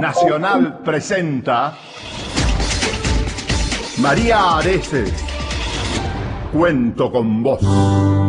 Nacional presenta María Areces. Cuento con vos.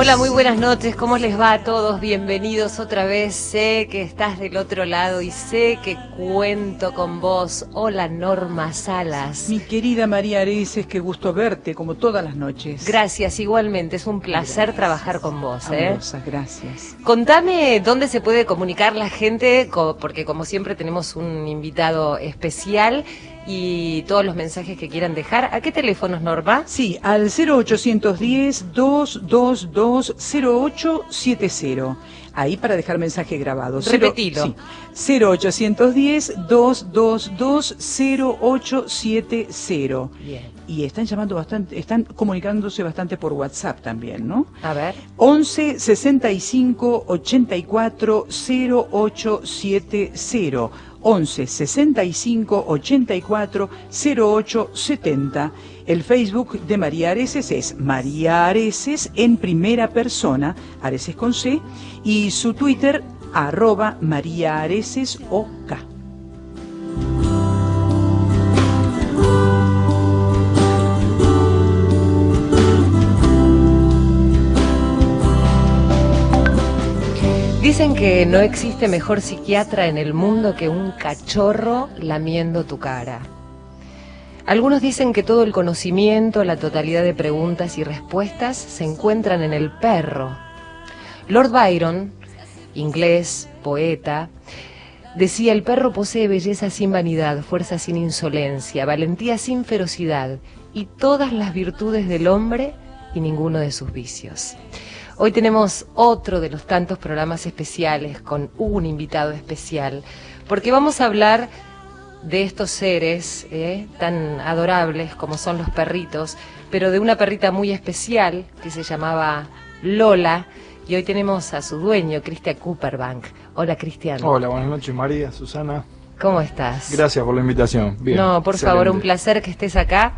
Hola, muy buenas noches. ¿Cómo les va a todos? Bienvenidos otra vez. Sé que estás del otro lado y sé que cuento con vos. Hola, Norma Salas. Mi querida María Areces, qué gusto verte como todas las noches. Gracias, igualmente. Es un placer trabajar con vos. ¿eh? Amorosas, gracias. Contame dónde se puede comunicar la gente, porque como siempre tenemos un invitado especial y todos los mensajes que quieran dejar. ¿A qué teléfonos, Norma? Sí, al 0810-222-0870. Ahí para dejar mensaje grabado. Repetilo. Sí, 0810-222-0870. Bien. Y están llamando bastante, están comunicándose bastante por WhatsApp también, ¿no? A ver. 11 65 84 0870 11 65 84 0870 El Facebook de María Areces es María Areces en primera persona, Areces con C, y su Twitter arroba María Areces OK. Que no existe mejor psiquiatra en el mundo que un cachorro lamiendo tu cara. Algunos dicen que todo el conocimiento, la totalidad de preguntas y respuestas se encuentran en el perro. Lord Byron, inglés, poeta, decía el perro posee belleza sin vanidad, fuerza sin insolencia, valentía sin ferocidad y todas las virtudes del hombre y ninguno de sus vicios. Hoy tenemos otro de los tantos programas especiales con un invitado especial, porque vamos a hablar de estos seres eh, tan adorables como son los perritos, pero de una perrita muy especial que se llamaba Lola, y hoy tenemos a su dueño, Cristian Cooperbank. Hola, Cristian. Hola, buenas noches María, Susana. ¿Cómo estás? Gracias por la invitación. Bien, no, por excelente. favor, un placer que estés acá.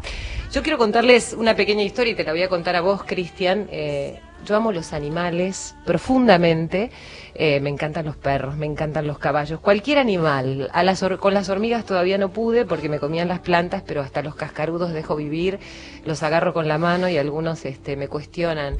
Yo quiero contarles una pequeña historia y te la voy a contar a vos, Cristian. Eh, yo amo los animales profundamente. Eh, me encantan los perros, me encantan los caballos, cualquier animal. A las con las hormigas todavía no pude porque me comían las plantas, pero hasta los cascarudos dejo vivir, los agarro con la mano y algunos este, me cuestionan.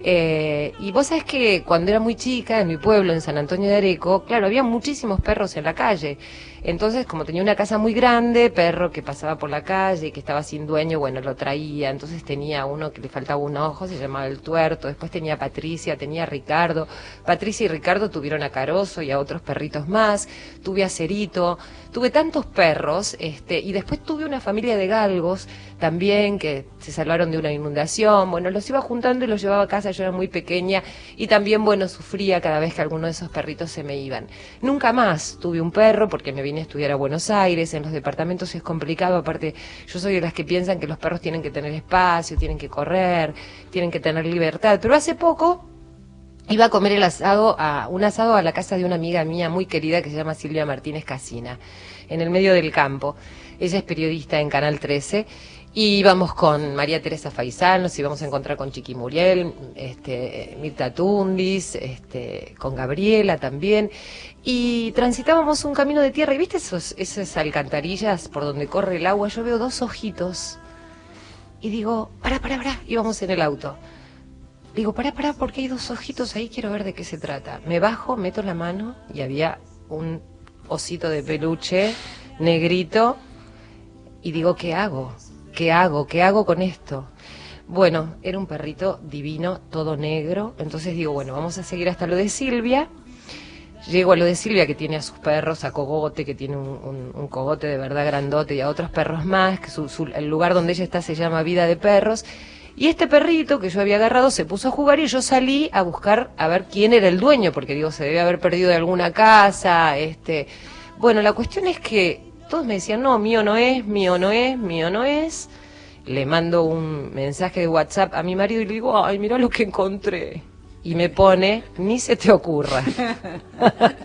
Eh, y vos sabés que cuando era muy chica, en mi pueblo, en San Antonio de Areco, claro, había muchísimos perros en la calle. Entonces, como tenía una casa muy grande, perro que pasaba por la calle que estaba sin dueño, bueno, lo traía. Entonces tenía uno que le faltaba un ojo, se llamaba el tuerto. Después tenía Patricia, tenía a Ricardo. Patricia y Ricardo tuvieron a Caroso y a otros perritos más. Tuve a Cerito. Tuve tantos perros, este, y después tuve una familia de galgos también que se salvaron de una inundación. Bueno, los iba juntando y los llevaba a casa, yo era muy pequeña y también, bueno, sufría cada vez que alguno de esos perritos se me iban. Nunca más tuve un perro porque me vine a estudiar a Buenos Aires, en los departamentos es complicado, aparte yo soy de las que piensan que los perros tienen que tener espacio, tienen que correr, tienen que tener libertad, pero hace poco Iba a comer el asado, a, un asado a la casa de una amiga mía muy querida que se llama Silvia Martínez Casina, en el medio del campo. Ella es periodista en Canal 13 y íbamos con María Teresa Faisal, nos íbamos a encontrar con Chiqui Muriel, este, Mirta Tundis, este, con Gabriela también. Y transitábamos un camino de tierra y viste esos, esas alcantarillas por donde corre el agua, yo veo dos ojitos y digo, para, para, para, íbamos en el auto. Digo, pará, pará, porque hay dos ojitos ahí, quiero ver de qué se trata. Me bajo, meto la mano y había un osito de peluche negrito y digo, ¿qué hago? ¿Qué hago? ¿Qué hago con esto? Bueno, era un perrito divino, todo negro. Entonces digo, bueno, vamos a seguir hasta lo de Silvia. Llego a lo de Silvia, que tiene a sus perros, a Cogote, que tiene un, un- cogote de verdad grandote, y a otros perros más, que su- su- el lugar donde ella está se llama Vida de Perros. Y este perrito que yo había agarrado se puso a jugar y yo salí a buscar a ver quién era el dueño, porque digo, se debe haber perdido de alguna casa, este... Bueno, la cuestión es que todos me decían, no, mío no es, mío no es, mío no es. Le mando un mensaje de WhatsApp a mi marido y le digo, ay, mira lo que encontré. Y me pone, ni se te ocurra.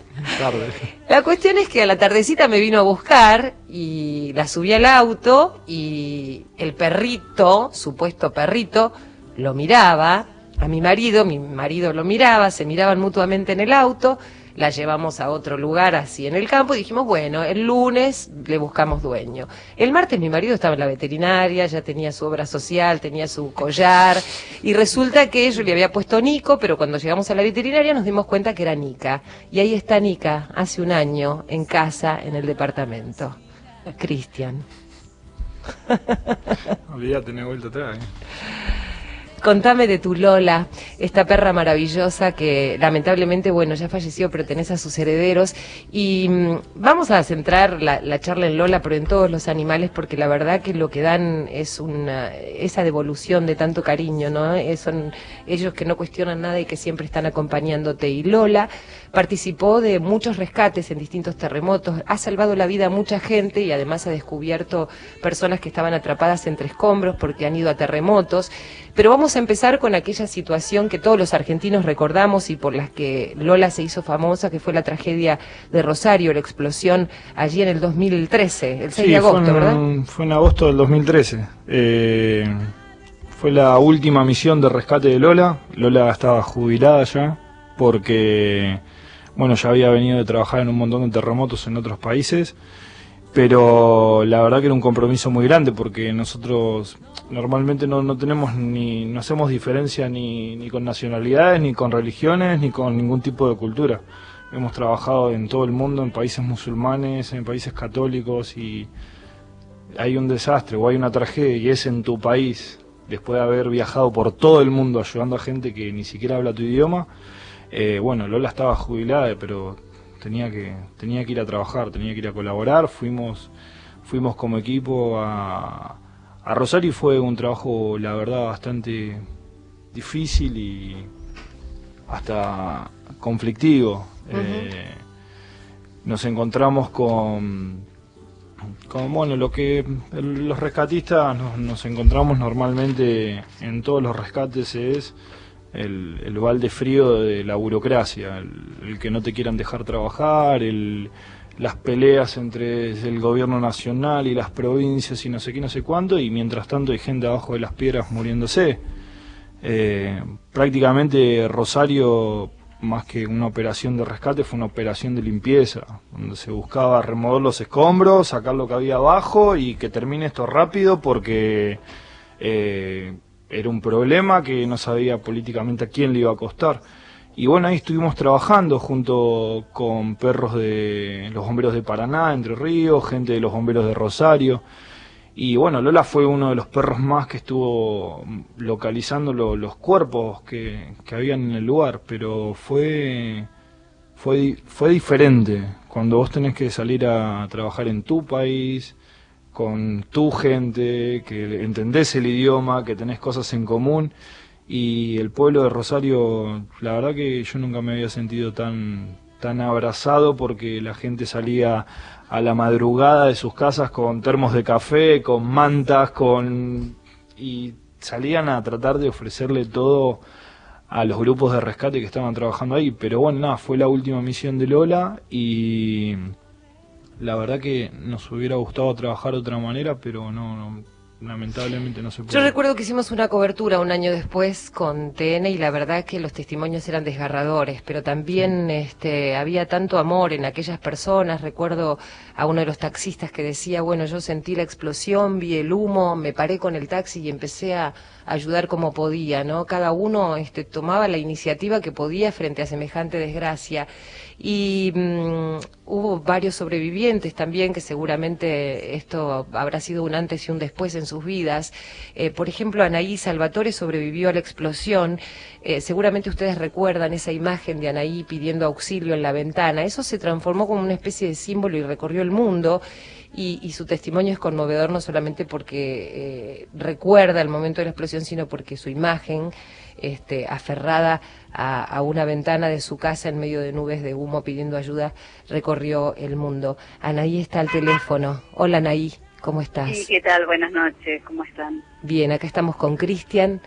La cuestión es que a la tardecita me vino a buscar y la subí al auto y el perrito, supuesto perrito, lo miraba. A mi marido, mi marido lo miraba, se miraban mutuamente en el auto, la llevamos a otro lugar así en el campo y dijimos, bueno, el lunes le buscamos dueño. El martes mi marido estaba en la veterinaria, ya tenía su obra social, tenía su collar y resulta que yo le había puesto Nico, pero cuando llegamos a la veterinaria nos dimos cuenta que era Nica. Y ahí está Nica, hace un año, en casa, en el departamento. Cristian. Olvídate, no he vuelto atrás. ¿eh? Contame de tu Lola, esta perra maravillosa que lamentablemente, bueno, ya falleció, pero tenés a sus herederos. Y mm, vamos a centrar la, la charla en Lola, pero en todos los animales, porque la verdad que lo que dan es una, esa devolución de tanto cariño, ¿no? Eh, Son ellos que no cuestionan nada y que siempre están acompañándote. Y Lola participó de muchos rescates en distintos terremotos, ha salvado la vida a mucha gente y además ha descubierto personas que estaban atrapadas entre escombros porque han ido a terremotos. Pero vamos a empezar con aquella situación que todos los argentinos recordamos y por las que Lola se hizo famosa, que fue la tragedia de Rosario, la explosión allí en el 2013, el 6 de agosto, fue en, ¿verdad? Fue en agosto del 2013. Eh, fue la última misión de rescate de Lola. Lola estaba jubilada ya porque, bueno, ya había venido de trabajar en un montón de terremotos en otros países. Pero la verdad que era un compromiso muy grande porque nosotros normalmente no, no tenemos ni, no hacemos diferencia ni, ni con nacionalidades, ni con religiones, ni con ningún tipo de cultura. Hemos trabajado en todo el mundo, en países musulmanes, en países católicos y hay un desastre o hay una tragedia y es en tu país, después de haber viajado por todo el mundo ayudando a gente que ni siquiera habla tu idioma, eh, bueno, Lola estaba jubilada, pero tenía que, tenía que ir a trabajar, tenía que ir a colaborar, fuimos, fuimos como equipo a, a Rosario fue un trabajo, la verdad, bastante difícil y hasta conflictivo. Eh, nos encontramos con, con bueno, lo que los rescatistas nos, nos encontramos normalmente en todos los rescates es el, el balde frío de la burocracia, el, el que no te quieran dejar trabajar, el, las peleas entre el gobierno nacional y las provincias y no sé qué, no sé cuánto, y mientras tanto hay gente abajo de las piedras muriéndose. Eh, prácticamente Rosario, más que una operación de rescate, fue una operación de limpieza, donde se buscaba remover los escombros, sacar lo que había abajo y que termine esto rápido porque eh, era un problema que no sabía políticamente a quién le iba a costar. Y bueno, ahí estuvimos trabajando junto con perros de los bomberos de Paraná, Entre Ríos, gente de los bomberos de Rosario. Y bueno, Lola fue uno de los perros más que estuvo localizando lo- los cuerpos que, que habían en el lugar, pero fue, fue, fue diferente cuando vos tenés que salir a trabajar en tu país, con tu gente, que entendés el idioma, que tenés cosas en común. Y el pueblo de Rosario, la verdad que yo nunca me había sentido tan, tan abrazado porque la gente salía a la madrugada de sus casas con termos de café, con mantas, con y salían a tratar de ofrecerle todo a los grupos de rescate que estaban trabajando ahí. Pero bueno, nada, fue la última misión de Lola y la verdad que nos hubiera gustado trabajar de otra manera, pero no, no lamentablemente no se. Yo recuerdo que hicimos una cobertura un año después con TN y la verdad que los testimonios eran desgarradores, pero también este, había tanto amor en aquellas personas. Recuerdo a uno de los taxistas que decía, bueno, yo sentí la explosión, vi el humo, me paré con el taxi y empecé a ayudar como podía, ¿no? Cada uno este, tomaba la iniciativa que podía frente a semejante desgracia. Y mm, hubo varios sobrevivientes también, que seguramente esto habrá sido un antes y un después en sus vidas. Eh, por ejemplo, Anaí Salvatore sobrevivió a la explosión. Eh, seguramente ustedes recuerdan esa imagen de Anaí pidiendo auxilio en la ventana. Eso se transformó como una especie de símbolo y recorrió el mundo. Y, su testimonio es conmovedor no solamente porque recuerda el momento de la explosión, sino porque su imagen, este, aferrada a, una ventana de su casa en medio de nubes de humo pidiendo ayuda, recorrió el mundo. Anaí está al teléfono. Hola Anaí, ¿cómo estás? Sí, ¿qué tal? Buenas noches, ¿cómo están? Bien, acá estamos con Cristian.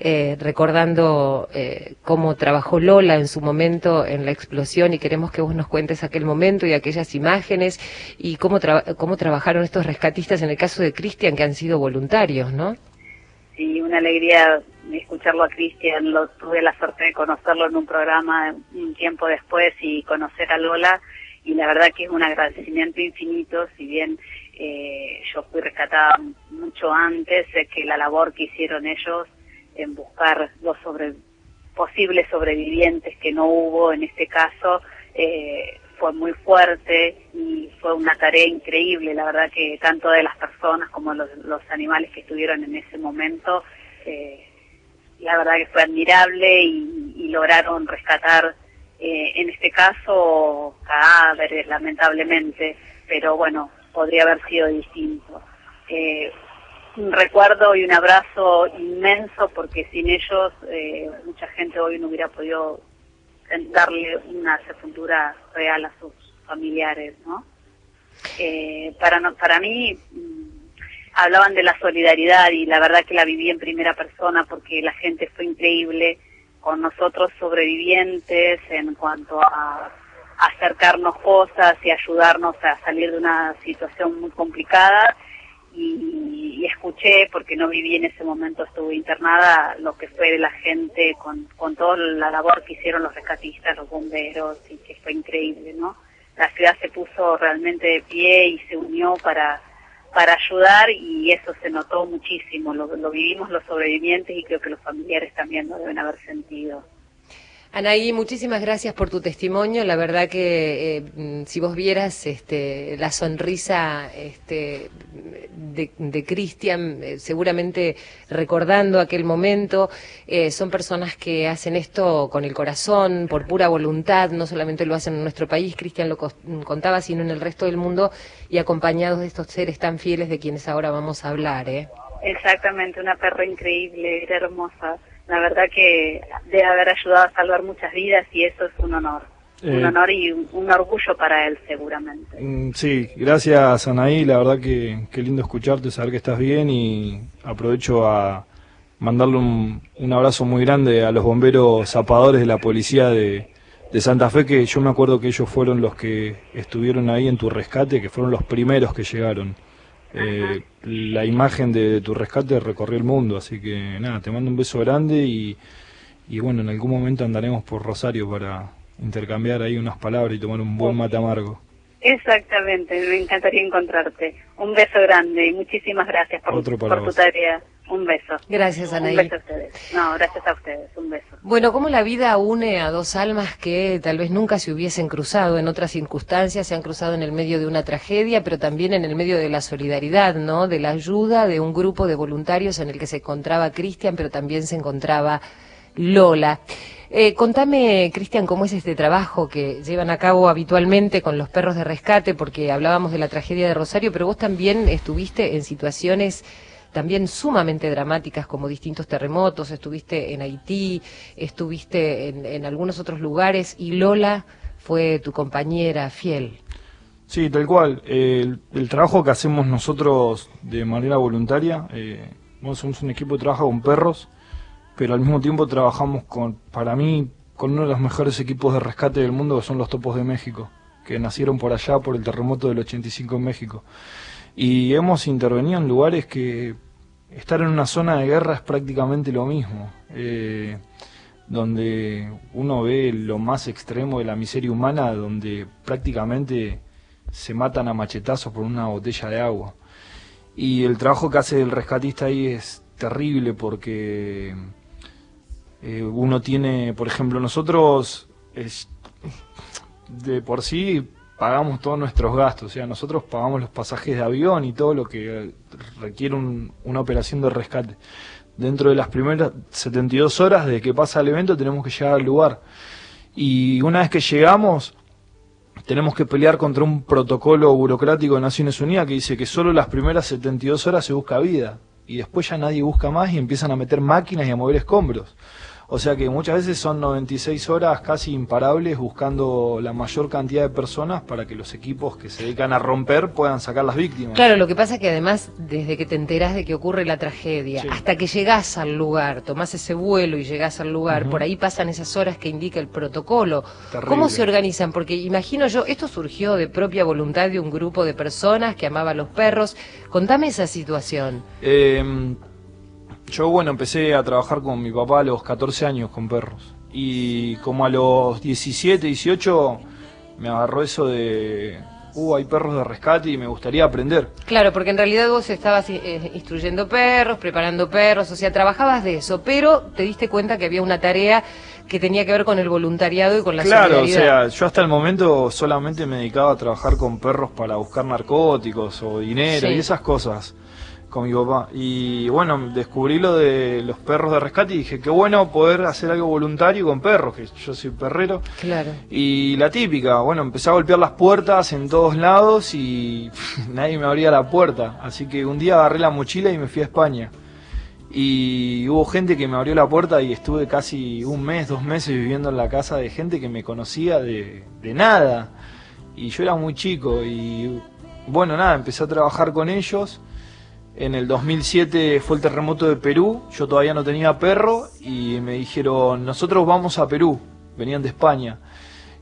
Eh, recordando eh, cómo trabajó Lola en su momento en la explosión y queremos que vos nos cuentes aquel momento y aquellas imágenes y cómo, cómo trabajaron estos rescatistas en el caso de Cristian que han sido voluntarios, ¿no? Sí, una alegría escucharlo a Cristian, tuve la suerte de conocerlo en un programa un tiempo después y conocer a Lola y la verdad que es un agradecimiento infinito, si bien eh, yo fui rescatada mucho antes, sé que la labor que hicieron ellos en buscar los sobre, posibles sobrevivientes que no hubo en este caso eh, fue muy fuerte y fue una tarea increíble, la verdad que tanto de las personas como los, los animales que estuvieron en ese momento eh, la verdad que fue admirable y, lograron rescatar, eh, en este caso, cadáveres, lamentablemente, pero bueno, podría haber sido distinto. Eh, un recuerdo y un abrazo inmenso porque sin ellos eh, mucha gente hoy no hubiera podido darle una sepultura real a sus familiares, ¿no? para, no, para mí hablaban de la solidaridad y la verdad que la viví en primera persona porque la gente fue increíble con nosotros sobrevivientes en cuanto a acercarnos cosas y ayudarnos a salir de una situación muy complicada y, escuché, porque no viví en ese momento, estuve internada, lo que fue de la gente con, con toda la labor que hicieron los rescatistas, los bomberos, y que fue increíble, ¿no? La ciudad se puso realmente de pie y se unió para para ayudar y eso se notó muchísimo, lo, lo vivimos los sobrevivientes y creo que los familiares también lo deben haber sentido. Anaí, muchísimas gracias por tu testimonio. La verdad que eh, mm, si vos vieras este, la sonrisa este, de, Cristian, eh, seguramente recordando aquel momento, eh, son personas que hacen esto con el corazón, por pura voluntad, no solamente lo hacen en nuestro país, Cristian lo contaba, sino en el resto del mundo y acompañados de estos seres tan fieles de quienes ahora vamos a hablar. Exactamente, una perra increíble, hermosa la verdad que debe haber ayudado a salvar muchas vidas y eso es un honor. un eh, honor y un, orgullo para él seguramente. Mm, sí, gracias Anaí, la verdad que, lindo escucharte, saber que estás bien y aprovecho a mandarle un, un abrazo muy grande a los bomberos zapadores de la policía de, de Santa Fe, que yo me acuerdo que ellos fueron los que estuvieron ahí en tu rescate, que fueron los primeros que llegaron. Eh, la imagen de, tu rescate recorrió el mundo, así que nada, te mando un beso grande y, y bueno, en algún momento andaremos por Rosario para intercambiar ahí unas palabras y tomar un buen mate amargo. Exactamente, me encantaría encontrarte. Un beso grande y muchísimas gracias por, por tu tarea. Un beso. Gracias, Anaí. Un beso a ustedes. No, gracias a ustedes. Un beso. Bueno, cómo la vida une a dos almas que tal vez nunca se hubiesen cruzado en otras circunstancias, se han cruzado en el medio de una tragedia, pero también en el medio de la solidaridad, ¿no? De la ayuda de un grupo de voluntarios en el que se encontraba Cristian, pero también se encontraba Lola. Eh, contame, Cristian, cómo es este trabajo que llevan a cabo habitualmente con los perros de rescate, porque hablábamos de la tragedia de Rosario, pero vos también estuviste en situaciones también sumamente dramáticas como distintos terremotos, estuviste en Haití, estuviste en, algunos otros lugares y Lola fue tu compañera fiel. Sí, tal cual. el, trabajo que hacemos nosotros de manera voluntaria, eh, somos un equipo de trabajo con perros, pero al mismo tiempo trabajamos con, para mí, con uno de los mejores equipos de rescate del mundo, que son los Topos de México, que nacieron por allá por el terremoto del 85 en México. Y hemos intervenido en lugares que estar en una zona de guerra es prácticamente lo mismo, eh, donde uno ve lo más extremo de la miseria humana, donde prácticamente se matan a machetazos por una botella de agua. Y el trabajo que hace el rescatista ahí es terrible porque eh, uno tiene, por ejemplo, nosotros es, de por sí pagamos todos nuestros gastos, o sea, nosotros pagamos los pasajes de avión y todo lo que requiere un- una operación de rescate. Dentro de las primeras 72 horas de que pasa el evento tenemos que llegar al lugar. Y una vez que llegamos, tenemos que pelear contra un protocolo burocrático de Naciones Unidas que dice que solo las primeras 72 horas se busca vida y después ya nadie busca más y empiezan a meter máquinas y a mover escombros. O sea que muchas veces son 96 horas casi imparables buscando la mayor cantidad de personas para que los equipos que se dedican a romper puedan sacar las víctimas. Claro, lo que pasa es que además, desde que te enterás de que ocurre la tragedia, Sí. hasta que llegás al lugar, tomás ese vuelo y llegás al lugar, por ahí pasan esas horas que indica el protocolo. Terrible. ¿Cómo se organizan? Porque imagino yo, esto surgió de propia voluntad de un grupo de personas que amaba a los perros. Contame esa situación. Eh, yo, bueno, empecé a trabajar con mi papá a los 14 años con perros. Y como a los 17, 18, me agarró eso de, uh, hay perros de rescate y me gustaría aprender. Claro, porque en realidad vos estabas eh, instruyendo perros, preparando perros, o sea, trabajabas de eso, pero te diste cuenta que había una tarea que tenía que ver con el voluntariado y con la claro, o sea, yo hasta el momento solamente me dedicaba a trabajar con perros para buscar narcóticos o dinero Sí. y esas cosas con mi papá. Y bueno, descubrí lo de los perros de rescate y dije, qué bueno poder hacer algo voluntario con perros, que yo soy perrero. Claro. Y la típica, bueno, empecé a golpear las puertas en todos lados y nadie me abría la puerta. Así que un día agarré la mochila y me fui a España. Y hubo gente que me abrió la puerta y estuve casi un mes, dos meses viviendo en la casa de gente que me conocía de, de nada. Y yo era muy chico y bueno, nada, empecé a trabajar con ellos. En el 2007 fue el terremoto de Perú, yo todavía no tenía perro y me dijeron, nosotros vamos a Perú, venían de España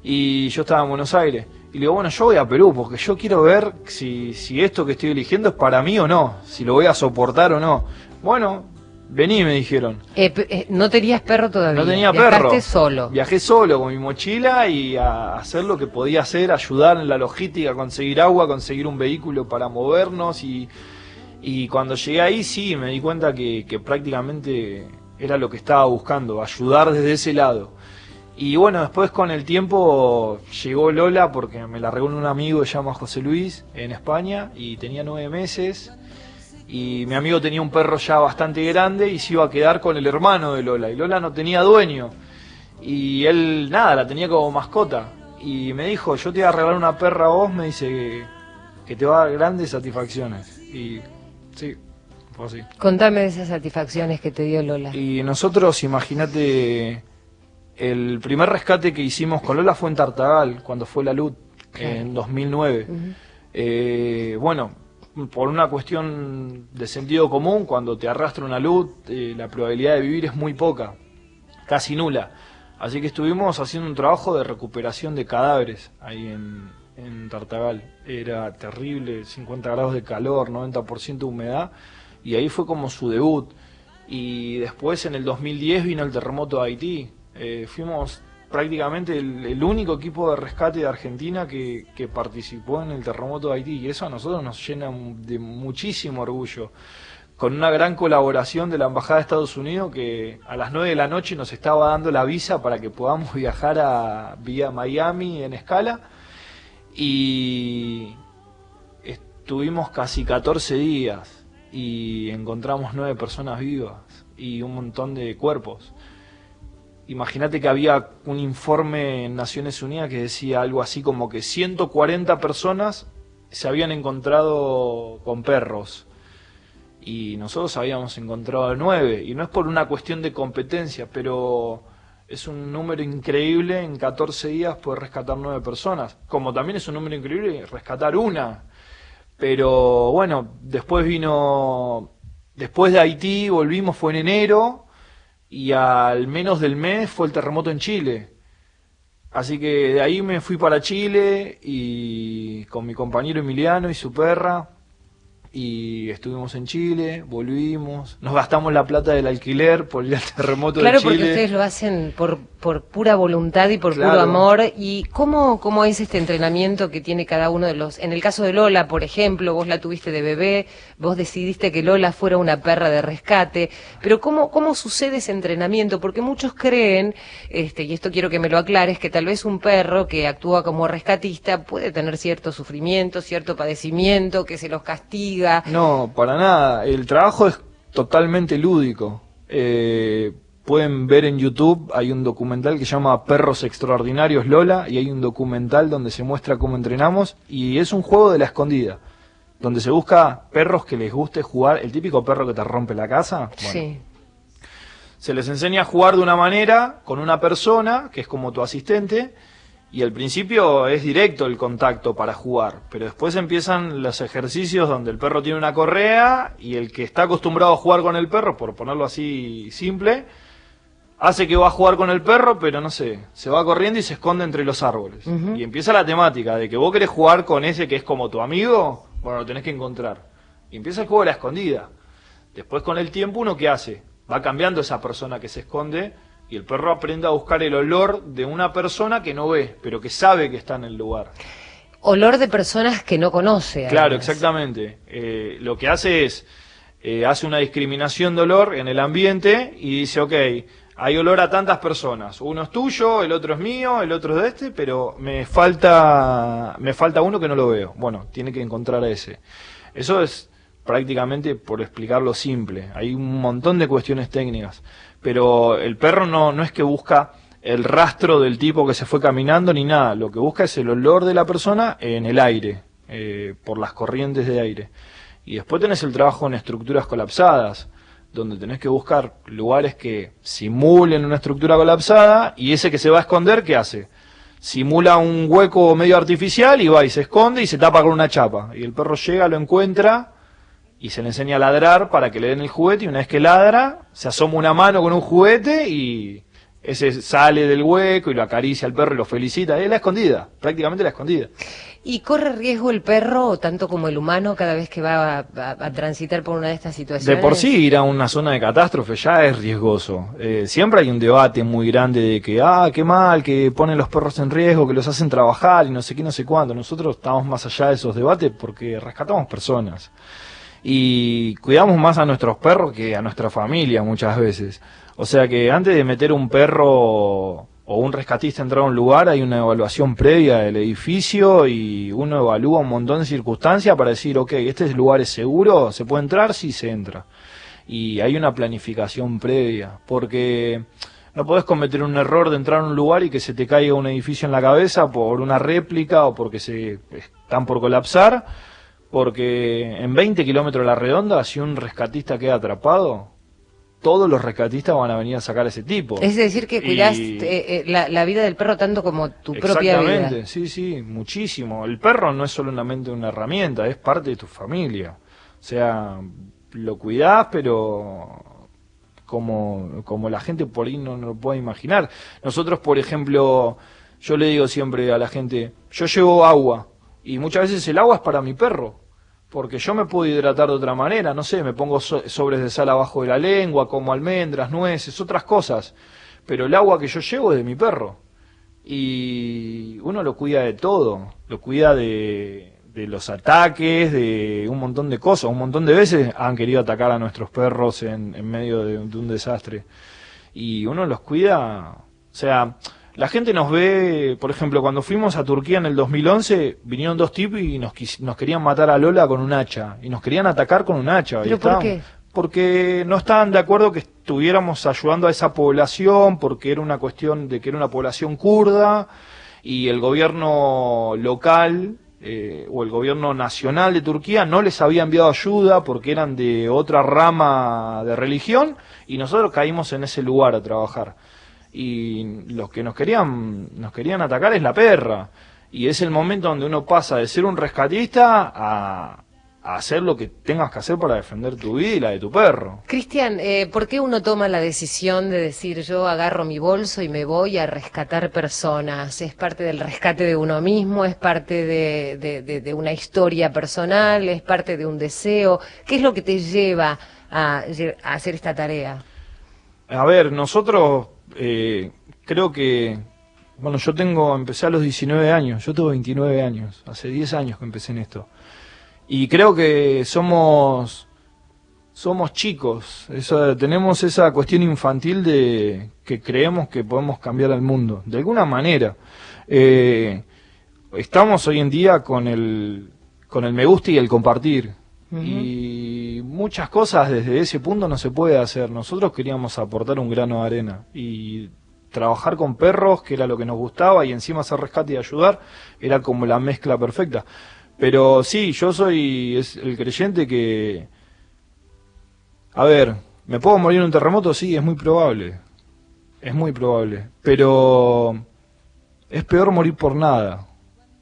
y yo estaba en Buenos Aires. Y le digo, bueno, yo voy a Perú porque yo quiero ver si, si esto que estoy eligiendo es para mí o no, si lo voy a soportar o no. Bueno, vení, me dijeron. Eh, eh, no tenías perro todavía. No tenía Viajaste perro. solo. Viajé solo con mi mochila y a hacer lo que podía hacer, ayudar en la logística, conseguir agua, conseguir un vehículo para movernos y, y cuando llegué ahí sí me di cuenta que, prácticamente era lo que estaba buscando, ayudar desde ese lado. Y bueno, después con el tiempo llegó Lola porque me la regaló un amigo que se llama José Luis en España y tenía nueve meses. Y mi amigo tenía un perro ya bastante grande y se iba a quedar con el hermano de Lola. Y Lola no tenía dueño. Y él nada, la tenía como mascota. Y me dijo, yo te voy a regalar una perra a vos, me dice que, que te va a dar grandes satisfacciones y sí, fue así. Contame de esas satisfacciones que te dio Lola. Y nosotros, imagínate, el primer rescate que hicimos con Lola fue en Tartagal, cuando fue la luz, en 2009. Eh, bueno, por una cuestión de sentido común, cuando te arrastra una luz, eh, la probabilidad de vivir es muy poca, casi nula. Así que estuvimos haciendo un trabajo de recuperación de cadáveres ahí en, en Tartagal. Era terrible, 50 grados de calor, 90% de humedad, y ahí fue como su debut. Y después en el 2010 vino el terremoto de Haití. Eh, fuimos prácticamente el, único equipo de rescate de Argentina que, que participó en el terremoto de Haití y eso a nosotros nos llena de muchísimo orgullo. Con una gran colaboración de la Embajada de Estados Unidos que a las 9 de la noche nos estaba dando la visa para que podamos viajar a Miami en escala y estuvimos casi 14 días y encontramos nueve personas vivas y un montón de cuerpos. Imagínate que había un informe en Naciones Unidas que decía algo así como que 140 personas se habían encontrado con perros y nosotros habíamos encontrado nueve y no es por una cuestión de competencia, pero es un número increíble en 14 días poder rescatar nueve personas, como también es un número increíble rescatar una. Pero bueno, después vino, después de Haití volvimos, fue en enero, y al menos del mes fue el terremoto en Chile. Así que de ahí me fui para Chile y con mi compañero Emiliano y su perra. Y estuvimos en Chile, volvimos, nos gastamos la plata del alquiler por al terremoto Claro, de Chile. porque ustedes lo hacen por, por pura voluntad y por puro Claro. amor. ¿Y cómo, cómo es este entrenamiento que tiene cada uno de los... En el caso de Lola, por ejemplo, vos la tuviste de bebé, vos decidiste que Lola fuera una perra de rescate, pero ¿cómo, cómo sucede ese entrenamiento? Porque muchos creen, este, y esto quiero que me lo aclares, que tal vez un perro que actúa como rescatista puede tener cierto sufrimiento, cierto padecimiento, que se los castiga. No, para nada. El trabajo es totalmente lúdico. Eh, pueden ver en YouTube, hay un documental que se llama Perros Extraordinarios Lola y hay un documental donde se muestra cómo entrenamos y es un juego de la escondida, donde se busca perros que les guste jugar, el típico perro que te rompe la casa. Bueno, Sí. se les enseña a jugar de una manera con una persona, que es como tu asistente, y al principio es directo el contacto para jugar, pero después empiezan los ejercicios donde el perro tiene una correa y el que está acostumbrado a jugar con el perro, por ponerlo así simple, hace que va a jugar con el perro, pero no sé, se va corriendo y se esconde entre los árboles. Y empieza la temática de que vos querés jugar con ese que es como tu amigo, bueno, lo tenés que encontrar. Y empieza el juego de la escondida. Después con el tiempo uno qué hace? Va cambiando esa persona que se esconde y el perro aprende a buscar el olor de una persona que no ve, pero que sabe que está en el lugar. Olor de personas que no conoce. Claro, exactamente. Eh, lo que hace es, eh, hace una discriminación de olor en el ambiente y dice, ok, hay olor a tantas personas. Uno es tuyo, el otro es mío, el otro es de este, pero me falta, me falta uno que no lo veo. Bueno, tiene que encontrar a ese. Eso es prácticamente por explicarlo simple. Hay un montón de cuestiones técnicas, pero el perro no, no es que busca el rastro del tipo que se fue caminando ni nada. Lo que busca es el olor de la persona en el aire, eh, por las corrientes de aire. Y después tenés el trabajo en estructuras colapsadas, donde tenés que buscar lugares que simulen una estructura colapsada y ese que se va a esconder, ¿qué hace? Simula un hueco medio artificial y va y se esconde y se tapa con una chapa. Y el perro llega, lo encuentra y se le enseña a ladrar para que le den el juguete y una vez que ladra, se asoma una mano con un juguete y ese sale del hueco y lo acaricia al perro y lo felicita. Es la escondida, prácticamente la escondida. ¿Y corre riesgo el perro, tanto como el humano, cada vez que va a, a- a transitar por una de estas situaciones? De por sí ir a una zona de catástrofe ya es riesgoso. Eh, siempre hay un debate muy grande de que, ah, qué mal, que ponen los perros en riesgo, que los hacen trabajar y no sé qué, no sé cuánto. Nosotros estamos más allá de esos debates porque rescatamos personas. Y cuidamos más a nuestros perros que a nuestra familia muchas veces. O sea que antes de meter un perro o un rescatista entrar a un lugar hay una evaluación previa del edificio y uno evalúa un montón de circunstancias para decir, ok, este lugar es seguro, se puede entrar, sí se entra. Y hay una planificación previa, porque no podés cometer un error de entrar a un lugar y que se te caiga un edificio en la cabeza por una réplica o porque se están por colapsar, porque en 20 kilómetros a la redonda, si un rescatista queda atrapado, todos los rescatistas van a venir a sacar a ese tipo. Es decir, que cuidás Y- eh, eh, la, la vida del perro tanto como tu propia Exactamente, vida. sí, sí, muchísimo. El perro no es solamente una herramienta, es parte de tu familia. O sea, lo cuidás, pero como, como la gente por ahí no, no lo puede imaginar. Nosotros, por ejemplo, yo le digo siempre a la gente, yo llevo agua y muchas veces el agua es para mi perro. Porque yo me puedo hidratar de otra manera, no sé, me pongo so- sobres de sal abajo de la lengua, como almendras, nueces, otras cosas. Pero el agua que yo llevo es de mi perro y uno lo cuida de todo, lo cuida de, de los ataques, de un montón de cosas, un montón de veces han querido atacar a nuestros perros en, en medio de, de un desastre y uno los cuida, o sea, la gente nos ve, por ejemplo, cuando fuimos a Turquía en el 2011, vinieron dos tipos y nos, quis- nos querían matar a Lola con un hacha, y nos querían atacar con un hacha. y ¿Pero por qué? Porque no estaban de acuerdo que estuviéramos ayudando a esa población, porque era una cuestión de que era una población kurda, y el gobierno local eh, o el gobierno nacional de Turquía no les había enviado ayuda porque eran de otra rama de religión y nosotros caímos en ese lugar a trabajar. Y los que nos querían, nos querían atacar es la perra. Y es el momento donde uno pasa de ser un rescatista a, a hacer lo que tengas que hacer para defender tu vida y la de tu perro. Cristian, eh, ¿por qué uno toma la decisión de decir yo agarro mi bolso y me voy a rescatar personas? ¿Es parte del rescate de uno mismo? ¿Es parte de, de- de- de una historia personal? ¿Es parte de un deseo? ¿Qué es lo que te lleva a, lle- a hacer esta tarea? A ver, nosotros eh, creo que, bueno, yo tengo, empecé a los 19 años, yo tengo 29 años, hace 10 años que empecé en esto. Y creo que somos, somos chicos, tenemos esa cuestión infantil de que creemos que podemos cambiar al mundo, de alguna manera. Eh, estamos hoy en día con el, con el me gusta y el compartir. Y muchas cosas desde ese punto no se puede hacer. Nosotros queríamos aportar un grano de arena y trabajar con perros, que era lo que nos gustaba, y encima hacer rescate y ayudar, era como la mezcla perfecta. Pero sí, yo soy el creyente que... A ver, ¿me puedo morir en un terremoto? Sí, es muy probable. Es muy probable. Pero es peor morir por nada.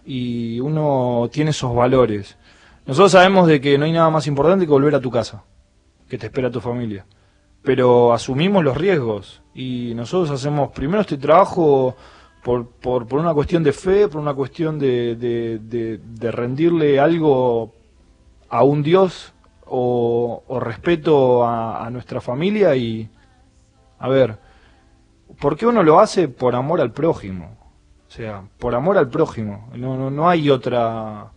Y uno tiene esos valores. Nosotros sabemos de que no hay nada más importante que volver a tu casa, que te espera tu familia. Pero asumimos los riesgos y nosotros hacemos primero este trabajo por, por, por una cuestión de fe, por una cuestión de, de, rendirle algo a un Dios o, respeto a, a, nuestra familia y, a ver, ¿por qué uno lo hace por amor al prójimo? O sea, por amor al prójimo, no, no, no hay otra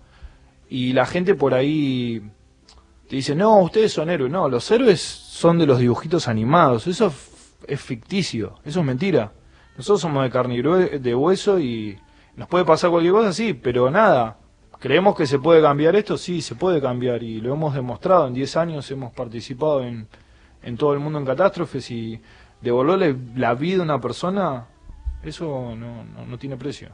y la gente por ahí te dice, no, ustedes son héroes. No, los héroes son de los dibujitos animados. Eso es ficticio, eso es mentira. Nosotros somos de carne y de hueso y nos puede pasar cualquier cosa, sí, pero nada. ¿Creemos que se puede cambiar esto? Sí, se puede cambiar y lo hemos demostrado. En 10 años hemos participado en, en todo el mundo en catástrofes y devolverle la vida a una persona eso no, no, tiene precio.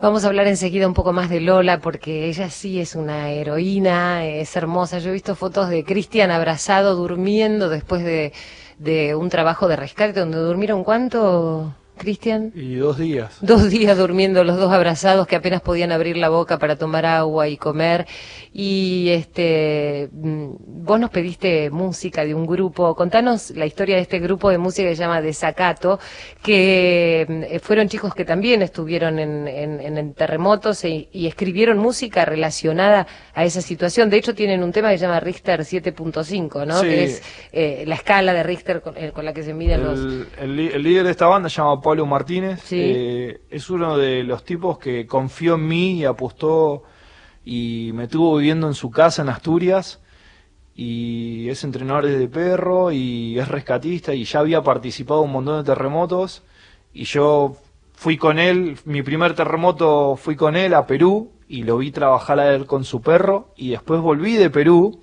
Vamos a hablar enseguida un poco más de Lola, porque ella sí es una heroína, es hermosa. Yo he visto fotos de Cristian abrazado, durmiendo después de, de un trabajo de rescate, donde durmieron cuánto, Cristian? Y dos días. Dos días durmiendo los dos abrazados que apenas podían abrir la boca para tomar agua y comer. Y este, mm, vos nos pediste música de un grupo. Contanos la historia de este grupo de música que se llama Desacato, que mm, fueron chicos que también estuvieron en, en, terremotos e, y escribieron música relacionada a esa situación. De hecho, tienen un tema que se llama Richter 7.5, ¿no? Que es eh, la escala de Richter con, eh, la que se miden los... El, el, líder de esta banda se llama Pablo Martínez. Eh, es uno de los tipos que confió en mí y apostó y me tuvo viviendo en su casa en Asturias. Y es entrenador de perro y es rescatista y ya había participado en un montón de terremotos. Y yo fui con él, mi primer terremoto fui con él a Perú y lo vi trabajar a él con su perro. Y después volví de Perú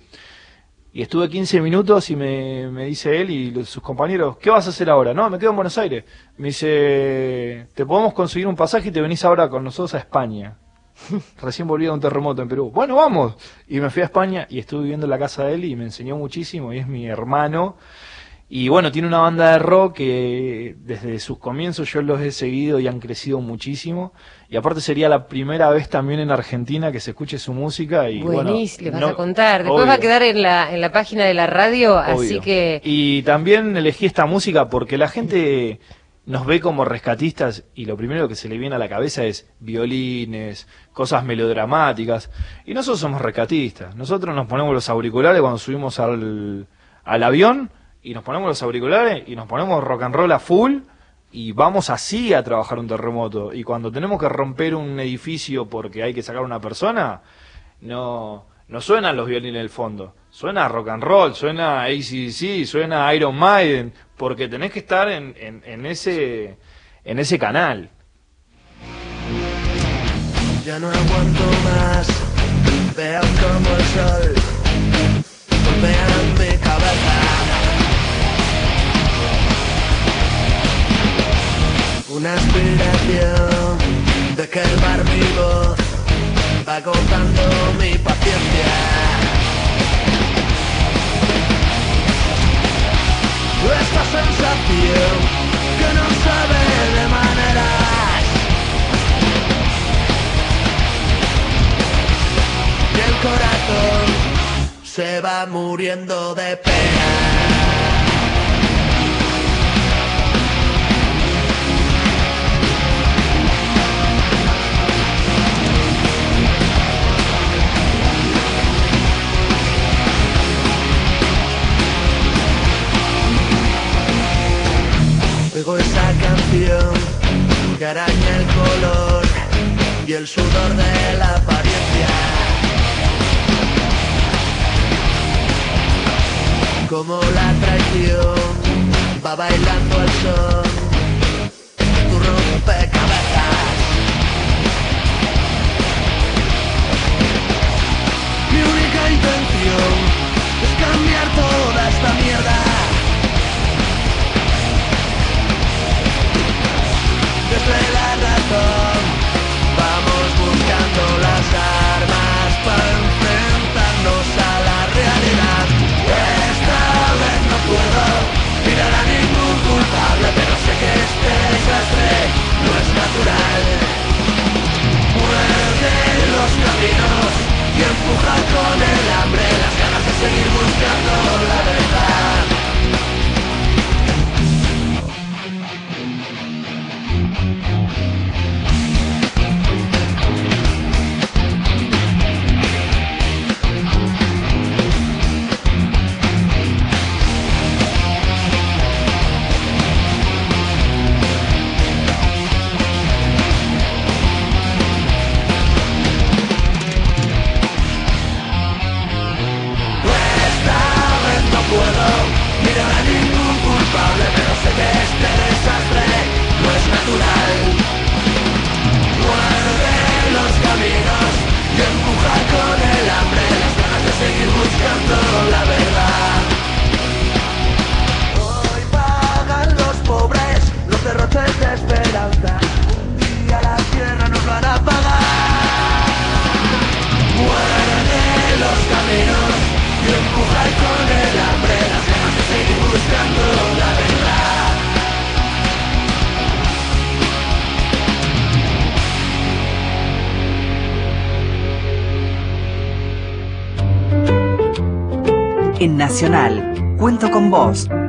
y estuve 15 minutos y me, me, dice él y sus compañeros, ¿qué vas a hacer ahora? No, me quedo en Buenos Aires. Me dice, te podemos conseguir un pasaje y te venís ahora con nosotros a España. Recién volví de un terremoto en Perú. Bueno, vamos. Y me fui a España y estuve viviendo en la casa de él y me enseñó muchísimo y es mi hermano. Y bueno, tiene una banda de rock que desde sus comienzos yo los he seguido y han crecido muchísimo. Y aparte sería la primera vez también en Argentina que se escuche su música. Y Buenísimo, le vas a contar. Después va a quedar en la, en la página de la radio, así que... Y también elegí esta música porque la gente nos ve como rescatistas y lo primero que se le viene a la cabeza es violines, cosas melodramáticas. Y nosotros somos rescatistas. Nosotros nos ponemos los auriculares cuando subimos al, al avión y nos ponemos los auriculares y nos ponemos rock and roll a full y vamos así a trabajar un terremoto. Y cuando tenemos que romper un edificio porque hay que sacar una persona, no, no suenan los violines del fondo. Suena rock and roll, suena ACDC, suena Iron Maiden, porque tenés que estar en, en, ese, en ese canal. Ya no aguanto más, veo como el sol mi cabeza. Una aspiración de que el mar vivo va agotando mi paciencia. Esta sensación que no sabe de maneras y el corazón se va muriendo de pena. Esa canción que araña el color y el sudor de la apariencia. Como la traición va bailando al son, tu rompe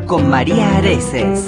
Con María Areces.